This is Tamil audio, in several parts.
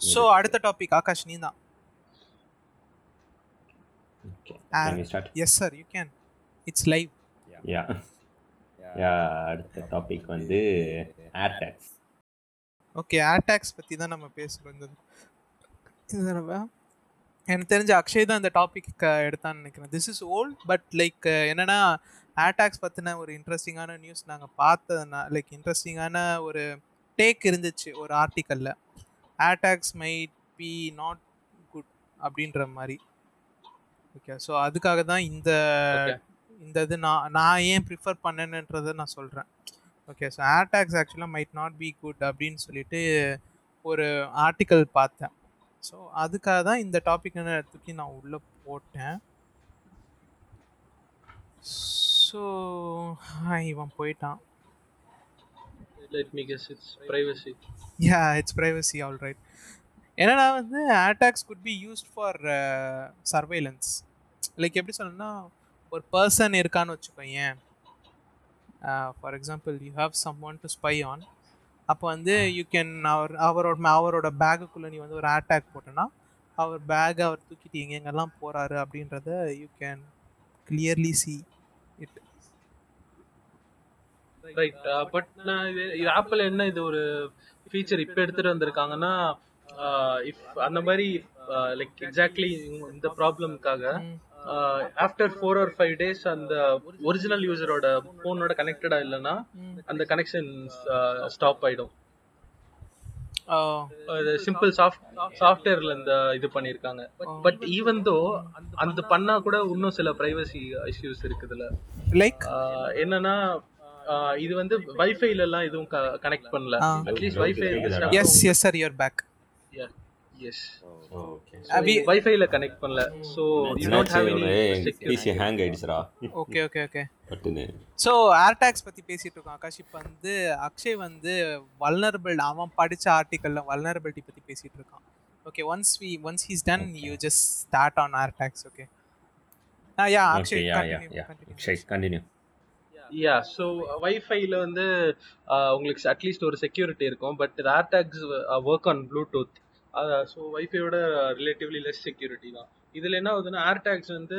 ஸோ அடுத்த டாபிக் ஆகாஷ் நீ தான். Yes sir you can it's live yeah yeah அடுத்த டாபிக் வந்து ஏர் டேக்ஸ் ஓகே ஏர்டாக்ஸ் பற்றி தான் நம்ம பேசுகிறோம் இந்த தடவை. எனக்கு தெரிஞ்ச அக்ஷய் தான் இந்த டாபிக் எடுத்தான்னு நினைக்கிறேன். This is old but like என்னன்னா ஏர்டாக்ஸ் பற்றின ஒரு இன்ட்ரெஸ்டிங்கான நியூஸ் நாங்கள் பார்த்ததுனா லைக் இன்ட்ரெஸ்டிங்கான ஒரு டேக் இருந்துச்சு ஒரு ஆர்டிக்கலில் AirTags might be not good அப்படின்ற மாதிரி. ஓகே ஸோ அதுக்காக தான் இந்த. இந்த இது நான் நான் ஏன் ப்ரிஃபர் பண்ணேன்றதை நான் சொல்கிறேன் ஓகே ஸோ ஏர்டாக்ஸ் ஆக்சுவலாக மைட் நாட் பி குட் அப்படின்னு சொல்லிட்டு ஒரு ஆர்டிக்கல் பார்த்தேன். ஸோ அதுக்காக தான் இந்த டாபிக் தூக்கி நான் உள்ளே போட்டேன். ஸோ இவன் போயிட்டான். Let me guess it's privacy yeah it's privacy all right என்னன்னா வந்து AirTags could be used for surveillance like எப்படி சொல்லணும்னா ஒரு பர்சன் இருக்கான்னு வச்சுக்கோயேன். For example you have someone to spy on அப்போ வந்து யூ கேன் அவர் அவரோட அவரோட பேகுக்குள்ளே நீ வந்து ஒரு அட்டாக் போட்டோன்னா அவர் பேக்கை அவர் தூக்கிட்டு எங்கெங்கெல்லாம் போகிறாரு அப்படின்றத you can clearly see right but நான் இது இது ஆப்பிள் என்ன இது ஒரு ஃபீச்சர் இப்போ எடுத்துட்டு வந்திருக்காங்கன்னா இஃப் அந்த மாதிரி லைக் எக்ஸாக்ட்லி இந்த ப்ராப்ளம்க்காக after four or five days அந்த ஒரிஜினல் யூசரோட ஃபோனோட கனெக்டடா இல்லைன்னா அந்த கனெக்ஷன் ஸ்டாப் ஆயிடும். சிம்பிள் சாஃப்ட் சாஃப்ட்வேர்ல இந்த இது பண்ணிருக்காங்க பட் ஈவன் தோ அந்த பண்ணா கூட இன்னும் சில பிரைவசி இஷ்யூஸ் இருக்குதுல. லைக் என்னன்னா இது வந்து வைஃபைல எல்லாம் எதுவும் கனெக்ட் பண்ணல. At least wifi yes yes sir you're back yes okay அபி- வைஃபைல கனெக்ட் பண்ணல. So you don't have any PC hang ஆயிடுச்சுடா. Okay okay okay so AirTags பற்றி பேசிட்டு இருக்கோம். ஆகாஷ் இப்போ வந்து அக்ஷய் வந்து வல்னரபிள் அவன் படித்த ஆர்டிக்கலில் வல்னரபிலிட்டி பற்றி பேசிட்டு இருக்கான். Okay once we once he's done you just start on AirTags okay ah yeah Akshay yeah yeah yeah continue yeah so வைஃபைல வந்து uh, உங்களுக்கு அட்லீஸ்ட் ஒரு செக்யூரிட்டி இருக்கும். பட் இது ஒர்க் ஆன் ப்ளூடூத் ஸோ வைஃபையோட ரிலேட்டிவ்லி லெஸ் செக்யூரிட்டி தான். இதில் என்ன ஆகுதுன்னா ஏர்டாக்ஸ் வந்து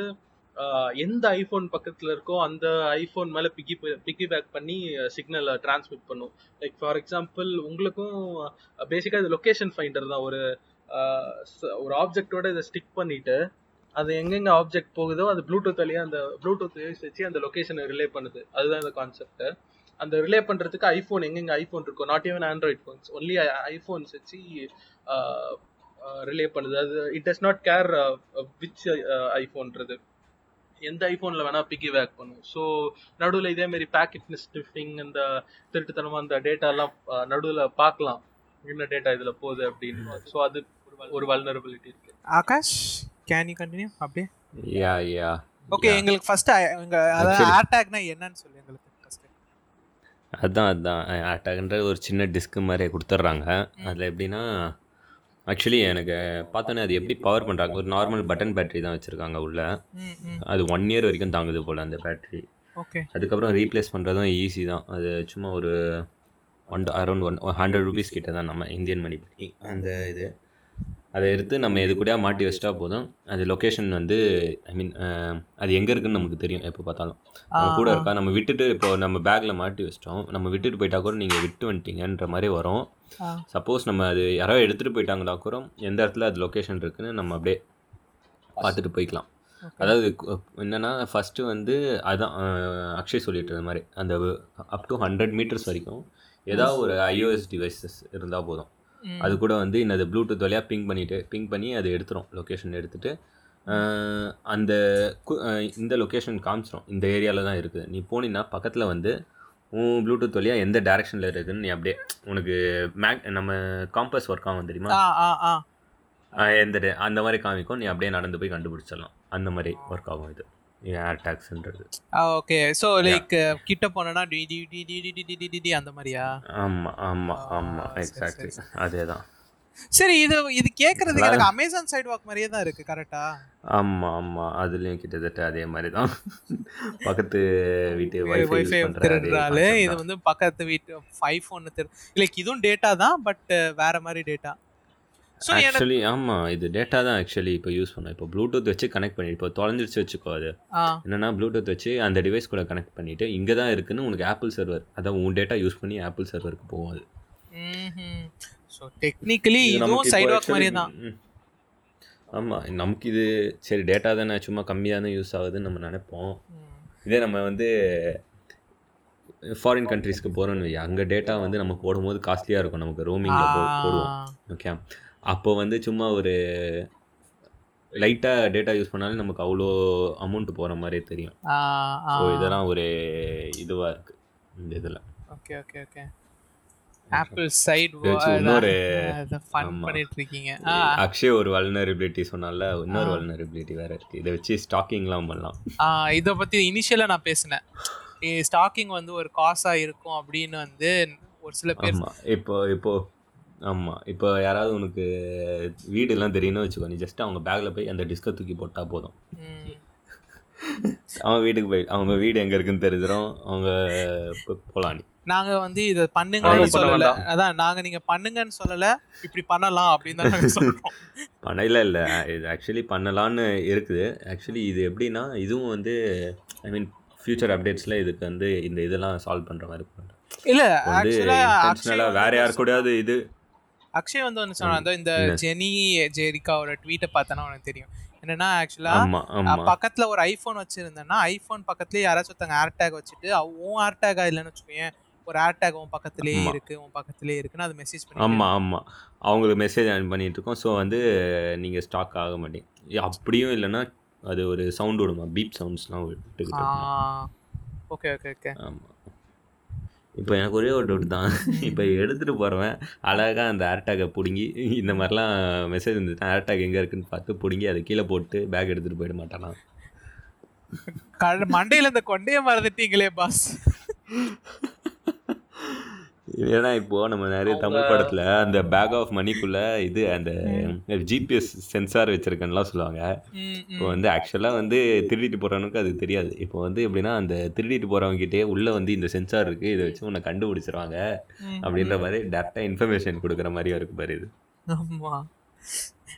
uh, எந்த ஐஃபோன் பக்கத்தில் இருக்கோ அந்த ஐஃபோன் மேலே பிக்கி பிக்கி பேக் பண்ணி uh, சிக்னலை டிரான்ஸ்மிட் பண்ணும். லைக் ஃபார் எக்ஸாம்பிள் உங்களுக்கும் பேசிக்காக இது லொக்கேஷன் ஃபைண்டர் தான். ஒரு ஒரு ஆப்ஜெக்டோட இதை ஸ்டிக் பண்ணிட்டு அது எங்கெங்க ஆப்ஜெக்ட் போகுதோ அது ப்ளூடூத் வழியா அந்த ப்ளூடூத் வேவ்ஸ் வச்சு அந்த லொகேஷனை ரிலே பண்ணுது. அதுதான் இந்த கான்செப்ட் அந்த ரிலே பண்றதுக்கு ஐஃபோன் எங்கெங்க ஐஃபோன் இருக்கும் not even Android phones only iPhones வச்சு ரிலே பண்ணுது. அது it does not care which ஐஃபோன்றது எந்த ஐஃபோனில் வேணா பிக்கி பேக் பண்ணும். ஸோ நடுவில் இதே மாதிரி பேக்கெட் ஸ்டிஃபிங் இந்த திருட்டுத்தனமா அந்த டேட்டாலாம் நடுவில் பார்க்கலாம். என்ன டேட்டா இதில் போகுது அப்படின்னு. ஸோ அது ஒரு வல்னரபிலிட்டி இருக்கு. ஆகாஷ்? கேன் யூ கண்டினியூ அப்படியே? யா யா ஓகே எங்களுக்கு ஃபர்ஸ்ட் எங்க அதாவது ஏர்டாக்னா என்னன்னு சொல்லு எங்களுக்கு அதான் அதான். அட்டாக்ன்ற ஒரு சின்ன டிஸ்க் மாதிரி கொடுத்துட்றாங்க. அதில் எப்படின்னா ஆக்சுவலி எனக்கு பார்த்தோன்னே அது எப்படி பவர் பண்ணுறாங்க ஒரு நார்மல் பட்டன் பேட்டரி தான் வச்சுருக்காங்க உள்ள. அது ஒன் இயர் வரைக்கும் தாங்குது போல் அந்த பேட்டரி ஓகே அதுக்கப்புறம் ரீப்ளேஸ் பண்ணுறதும் ஈஸி தான். அது சும்மா ஒரு one around one hundred rupees கிட்ட தான் நம்ம இந்தியன் மணி அந்த இது. அதை எடுத்து நம்ம எது கூட மாட்டி வச்சிட்டா போதும். அது லொக்கேஷன் வந்து ஐ மீன் அது எங்கே இருக்குன்னு நமக்கு தெரியும் எப்போ பார்த்தாலும். நம்ம கூட இருக்கா நம்ம விட்டுட்டு இப்போ நம்ம பேக்கில் மாட்டி வச்சிட்டோம். நம்ம விட்டுட்டு போயிட்டா கூட நீங்கள் விட்டு வந்துட்டீங்கன்ற மாதிரி வரும். சப்போஸ் நம்ம அது யாரோ எடுத்துகிட்டு போயிட்டாங்களா கூட எந்த இடத்துல அது லொக்கேஷன் இருக்குன்னு நம்ம அப்படியே பார்த்துட்டு போய்க்கலாம். அதாவது என்னன்னா ஃபஸ்ட்டு வந்து அதான் அக்ஷய் சொல்லிட்டு இருந்த மாதிரி அந்த அப் டு ஹண்ட்ரட் மீட்டர்ஸ் வரைக்கும் ஏதாவது ஒரு ஐஓஎஸ் டிவைசஸ் இருந்தால் போதும். அது கூட வந்து என்னது ப்ளூடூத் வழியாக பிங் பண்ணிட்டு பிங் பண்ணி அது எடுத்துரும் லொக்கேஷன் எடுத்துட்டு. அஹ், அந்த இந்த லொக்கேஷன் காமிச்சிரும். இந்த ஏரியாவில் தான் இருக்குது. நீ போனீங்கன்னா பக்கத்தில் வந்து உன் ப்ளூடூத் வழியாக எந்த டேரெக்ஷனில் இருக்குதுன்னு நீ அப்படியே உனக்கு மேக் நம்ம காம்பஸ் ஒர்க் ஆகும் தெரியுமா? எந்த அந்த மாதிரி காமிக்கும். நீ அப்படியே நடந்து போய் கண்டுபிடிச்சிடலாம். அந்த மாதிரி ஒர்க் ஆகும் இது. ஏர் டேக்ஸ்ன்றது ஓகே ஸோ லைக் கிட்ட போனோன்னா டி டி டி டி டி டி டி டி அந்த மாதிரியா? ஆமாம் ஆமாம் ஆமாம் எக்ஸாக்ட்லி அதே தான் சரி. இது இது கேட்கறதுக்கு எனக்கு அமேசான் சைடு வாக் மாதிரியே தான் இருக்கு கரெக்டா ஆமாம் ஆமாம் அதுலேயும் கிட்டத்தட்ட அதே மாதிரி தான் பக்கத்து வீட்டு வைஃபை அதே திருடுறாரு இது. வந்து பக்கத்து வீட்டு ஐஃபோன் திரு லைக் இதுவும் டேட்டா தான் பட் வேற மாதிரி டேட்டா ஸோ ஆக்சுவலி ஆமாம் இது டேட்டா தான் ஆக்சுவலி இப்போ யூஸ் பண்ணோம். இப்போ ப்ளூடூத் வச்சு கனெக்ட் பண்ணி இப்போ தொலைஞ்சிருச்சு வச்சுக்கோ அது. என்னன்னா ப்ளூடூத் வச்சு அந்த டிவைஸ் கூட கனெக்ட் பண்ணிட்டு இங்கே தான் இருக்குன்னு உனக்கு ஆப்பிள் சர்வர் அதான் உன் டேட்டா யூஸ் பண்ணி ஆப்பிள் சர்வருக்கு போகும் அது. ஸோ டெக்னிக்கலி இது இதுவும் சைடு actually- மாதிரியே தான். ம். ஆமா நமக்கு இது சரி டேட்டா தானே சும்மா கம்மியாக தான் யூஸ் ஆகுதுன்னு நம்ம நினைப்போம். இதே நம்ம வந்து ஃபாரின் கண்ட்ரீஸ்க்கு போகிறோன்னு அங்கே டேட்டா வந்து நம்ம போடும்போது காஸ்ட்லியாக இருக்கும். நமக்கு ரோமிங்கில் போடுவோம். ஓகே அப்போ வந்து சும்மா ஒரு லைட்டாக டேட்டா யூஸ் பண்ணாலே நமக்கு அவ்வளோ அமௌண்ட் போகிற மாதிரியே தெரியும். ஸோ இதெல்லாம் ஒரு இதுவாக இருக்குது இந்த இதில். Okay okay okay Apple side இன்னொரு ஃபன். பண்ணிட்டு இருக்கீங்க அக்ஷய் ஒரு வல்னரபிலிட்டி சொன்னால இன்னொரு. வல்னரபிலிட்டி வேற இருக்கு. இதை வச்சு ஸ்டாக்கிங்லாம் பண்ணலாம். இதை பத்தி இனிஷியலா நான் பேசினேன். ஸ்டாக்கிங் வந்து ஒரு காசா இருக்கும் அப்படின்னு வந்து ஒரு சில பேர் இப்போ இப்போ ஆமா. இப்போ யாராவது உனக்கு வீடு எல்லாம் தெரியும்னு வச்சுக்கோ நீ ஜஸ்ட் அவங்க பேக்ல போய் அந்த டிஸ்கை தூக்கி போட்டா போதும். அவன் வீட்டுக்கு போய் அவங்க வீடு எங்க இருக்குன்னு தெரிஞ்சிடும் அவங்க போ- போலாம் நீ நாங்க வந்து இத பண்ணுங்கன்னு பண்ண சொல்லல. அதான் நாங்க நீங்க பண்ணுங்கன்னு சொல்லல. இப்படி பண்ணலாம் அப்படின்னு தான் சொல்றோம். பண்ண இல்லை. இல்லை இது ஆக்சுவலி பண்ணலான்னு இருக்குது. ஆக்சுவலி இது எப்படின்னா இதுவும் வந்து ஐ மீன் ஃபியூச்சர் அப்டேட்ஸில் இதுக்கு வந்து இந்த இதெல்லாம் சால்வ் பண்ணுற மாதிரி பண்ணுறேன் இல்ல வந்து வேற யார் கூடயாவது இது அக்ஷய் வந்து ஒன்று சொன்னா அந்த இந்த? ஜெனி ஜெரிகாவோட ட்வீட்டை பார்த்தனா உனக்கு தெரியும். என்னன்னா ஆக்சுவலா பக்கத்துல ஒரு ஐபோன் வச்சிருந்தேன்னா ஐபோன் பக்கத்துலயே யாராச்சும் ஒருத்தங்க ஏர்டேக் வச்சுட்டு உன் ஏர்டேகா இல்லைன்னு வச்சுக்கோயேன் ஒரு ஏர்டேக் உன் பக்கத்துலயே ஆமா. இருக்கு உன் பக்கத்துலயே இருக்குன்னு அது மெசேஜ் பண்ணி ஆமா ஆமா. அவங்களுக்கு மெசேஜ் அனுப்பி பண்ணிட்டு இருக்கோம். ஸோ வந்து நீங்கள் ஸ்டாக் ஆக மாட்டீங்க. அப்படியும் இல்லைன்னா அது ஒரு சவுண்ட் விடுமா? பீப் சவுண்ட்ஸ்லாம் விட்டுக்கிட்டு. ஓகே ஓகே ஓகே ஆமா. இப்போ எனக்கு ஒரே ஒரு டவுட் தான். இப்போ எடுத்துகிட்டு போகிறவன் அழகாக அந்த ஏர்டேக்கை பிடுங்கி இந்த மாதிரிலாம் மெசேஜ் இருந்துச்சுன்னா ஏர்டேக் எங்கே இருக்குன்னு பார்த்து பிடுங்கி அதை கீழே போட்டு பேக் எடுத்துகிட்டு போயிட மாட்டானா மண்டையில இந்த கொண்டைய மறந்துட்டீங்களே பாஸ் ஏன்னா இப்போ நம்ம நிறைய தமிழ் படத்துல அந்த பேக் ஆஃப் மணிக்குள்ள இது அந்த ஜிபிஎஸ் சென்சார் வச்சிருக்கேன்லாம் சொல்லுவாங்க. இப்போ வந்து ஆக்சுவலாக வந்து திருடிட்டு போகிறவனுக்கு அது தெரியாது. இப்போ வந்து எப்படின்னா அந்த திருடிட்டு போகிறவங்ககிட்டயே உள்ளே வந்து இந்த சென்சார் இருக்குது இதை வச்சு உன்னை கண்டுபிடிச்சிருவாங்க அப்படின்ற மாதிரி டேரெக்டாக இன்ஃபர்மேஷன் கொடுக்குற மாதிரியா இருக்கு பாரு இது. ஆமா.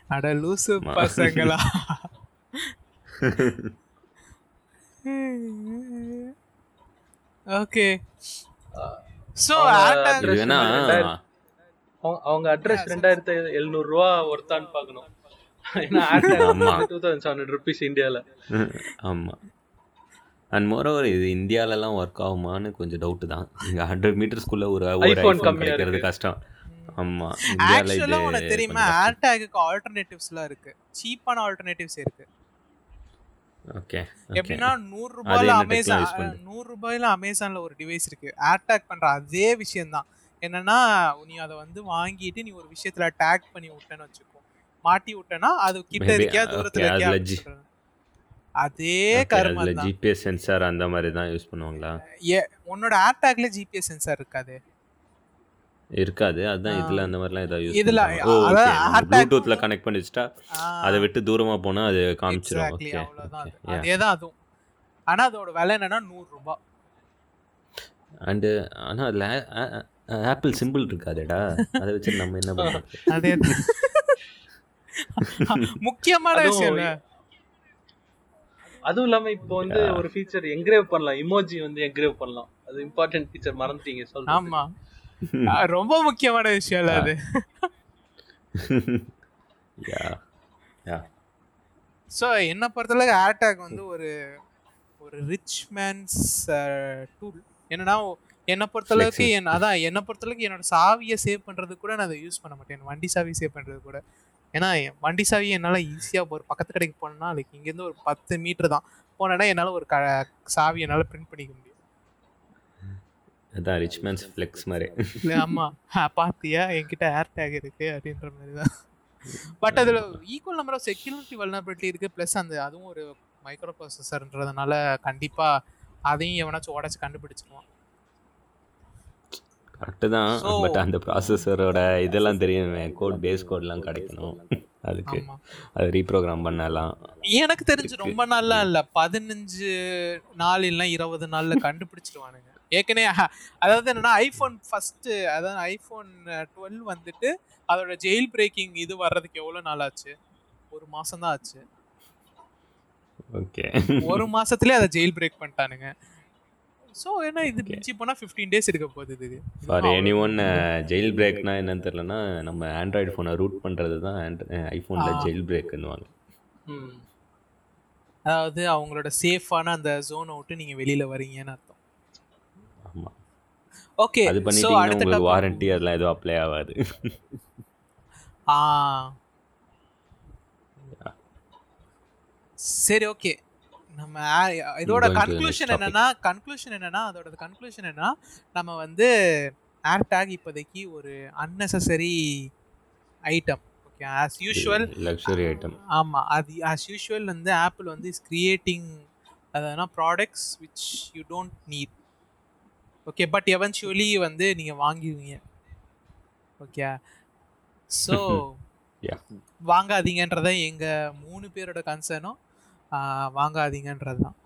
அட லூசு. பசங்களா. ஓகே. சோ அவங்க அட்ரஸ் ரெண்டாயிரத்தி எழுநூறு ரூபா ஒருத்தான்னு ஆமா. ஆமாம் அண்ட் மோரோவர் இது இந்தியாலலாம் ஒர்க் ஆகுமான்னு கொஞ்சம் டவுட்டு தான். இங்கே ஹண்ட்ரட் மீட்டர்ஸ்குள்ளே ஒரு ஐஃபோன் கிடைக்கிறது இருக்கு. கஷ்டம். ஆமாம் இந்தியாவில் இது தெரியுமா? கொஞ்சம் கஷ்டம். ஏர்டேக்கு ஆல்டர்னேட்டிவ்ஸ்லாம் இருக்கு. சீப்பான ஆல்டர்னேட்டிவ்ஸ் இருக்கு. எப்படின்னா நூறு ரூபாயில அமேசான்? நூறு ரூபாயில அமேசான்ல ஒரு டிவைஸ் இருக்கு. ஏர்டேக் பண்ற அதே விஷயம்தான். என்னன்னா நீ அதை வந்து வாங்கிட்டு நீ ஒரு விஷயத்துல டேக் பண்ணி விட்டேன்னு வச்சுக்கோ. மாட்டி விட்டேன்னா அது கிட்ட இருக்கியா தூரத்துல இருக்கியா. அதே தான் ஜிபிஎஸ் சென்சார் அந்த மாதிரி தான் யூஸ் பண்ணுவாங்களா ஏ- உன்னோட ஏர்டேக்ல ஜிபிஎஸ் சென்சார் இருக்காது. இருக்காது. அதான். இதுல அந்த மாதிரிலாம் ஏதாவது யூஸ் இதுல, ப்ளூடூத்ல கனெக்ட் பண்ணி வச்சுட்டா அதை விட்டு தூரமா போனா அது காமிச்சிரும். எக்ஸாக்ட்லி ஓகே அது. ஓகே அதேதான் அதுவும். ஆனா அதோட விலை என்னன்னா நூறு ரூபாய் அண்டு ஆனா அதுல ஆப்பிள் சிம்பிள் இருக்காதேடா. அதை வச்சு நம்ம என்ன பண்றது அதே முக்கியமான விஷயம் இல்ல அதுவும் இல்லாம இப்போ வந்து ஒரு ஃபீச்சர் என்கிரேவ் பண்ணலாம். இமோஜி வந்து என்கிரேவ் பண்ணலாம். அது இம்பார்ட்டன்ட் ஃபீச்சர் மறந்துட்டீங்க சொல்றேன் ஆமா. ரொம்ப முக்கியமான விஷயம் இல்ல அது ஸோ என்னை பொறுத்தளவுக்கு ஏர்டேக் வந்து ஒரு ஒரு ரிச் மேன்ஸ் டூல் என்னன்னா என்னை பொறுத்தளவுக்கு. என் அதான் என்னை பொறுத்தளவுக்கு என்னோட சாவியை சேவ் பண்ணுறது கூட நான் அதை யூஸ் பண்ண மாட்டேன். வண்டி சாவி சேவ் பண்ணுறது கூட. ஏன்னா என் வண்டி சாவி என்னால் ஈஸியாக ஒரு பக்கத்து கடைக்கு போனேன்னா லைக் இங்கேருந்து ஒரு பத்து மீட்டர் தான். போனேன்னா என்னால் ஒரு க சாவி என்னால் பிரிண்ட் பண்ணிக்க முடியும். அதான் ரிச் மேன்ஸ் ஃப்ளெக்ஸ் மாதிரி. இல்ல, ஆமா. ஆ, பாத்தியா? என்கிட்ட ஏர்டேக் இருக்கு அப்படின்ற மாதிரி தான் பட் அதுல equal number of security vulnerability இருக்கு ப்ளஸ் அந்த அதுவும் ஒரு மைக்ரோ ப்ராசஸர்ன்றதுனால கண்டிப்பா அதையும் எவனாச்சும் உடச்சு கண்டுபிடிச்சிருவான். கரெக்டு தான். பட் அந்த ப்ராசஸரோட இதெல்லாம் தெரியும் கோட் பேஸ் கோட்லாம் கிடைக்கணும். அதுக்கு அது ரீப்ரோக்ராம் பண்ணலாம். எனக்கு தெரிஞ்சு ரொம்ப நாள்லாம் இல்ல. பதினஞ்சு நாள் இல்ல இருபது நாள்ல கண்டுபிடிச்சிருவானுங்க. ஏற்கனவே அதாவது என்னன்னா ஐஃபோன் ஃபர்ஸ்ட் அதாவது ஐஃபோன் டுவெல் வந்துட்டு அதோட ஜெயில் பிரேக்கிங் இது வர்றதுக்கு எவ்வளோ நாள் ஆச்சு? ஒரு மாசம் தான் ஆச்சு. ஓகே ஒரு மாசத்துலயே அதை ஜெயில் பிரேக் பண்ணிட்டானுங்க. ஸோ ஏன்னா இது. மிஞ்சி போனா 15 டேஸ் எடுக்க போகுது இது. ஃபார் எனி ஒன் ஜெயில் பிரேக்னா என்னன்னு தெரிலனா நம்ம ஆண்ட்ராய்டு ஃபோனை ரூட் பண்ணுறது தான் ஐஃபோனில். ஜெயில் பிரேக்குன்னுவாங்க அதாவது அவங்களோட சேஃபான அந்த ஜோனை விட்டு நீங்க வெளியில வரீங்கன்னு அர்த்தம். ஓகே அது பண்ணிட்டீங்கன்னா உங்களுக்கு வாரண்டி அதெல்லாம் எதுவும் அப்ளை ஆகாது. ஆ. சரி ஓகே நம்ம இதோட கன்க்ளூஷன். என்னன்னா கன்க்ளூஷன் என்னன்னா அதோட கன்க்ளூஷன் என்னன்னா நம்ம வந்து ஏர்டேக் இப்போதைக்கு ஒரு unnecessary item okay as usual luxury item ஆமா அது ஆஸ் யூஷுவல் வந்து ஆப்பிள் வந்து இஸ் கிரியேட்டிங் அதாவது products which you don't need okay but eventually வந்து நீங்க வாங்குவீங்க ஓகே ஸோ. வாங்காதீங்கன்றத எங்க மூணு பேரோட கன்சர்னும் வாங்காதீங்கன்றது தான்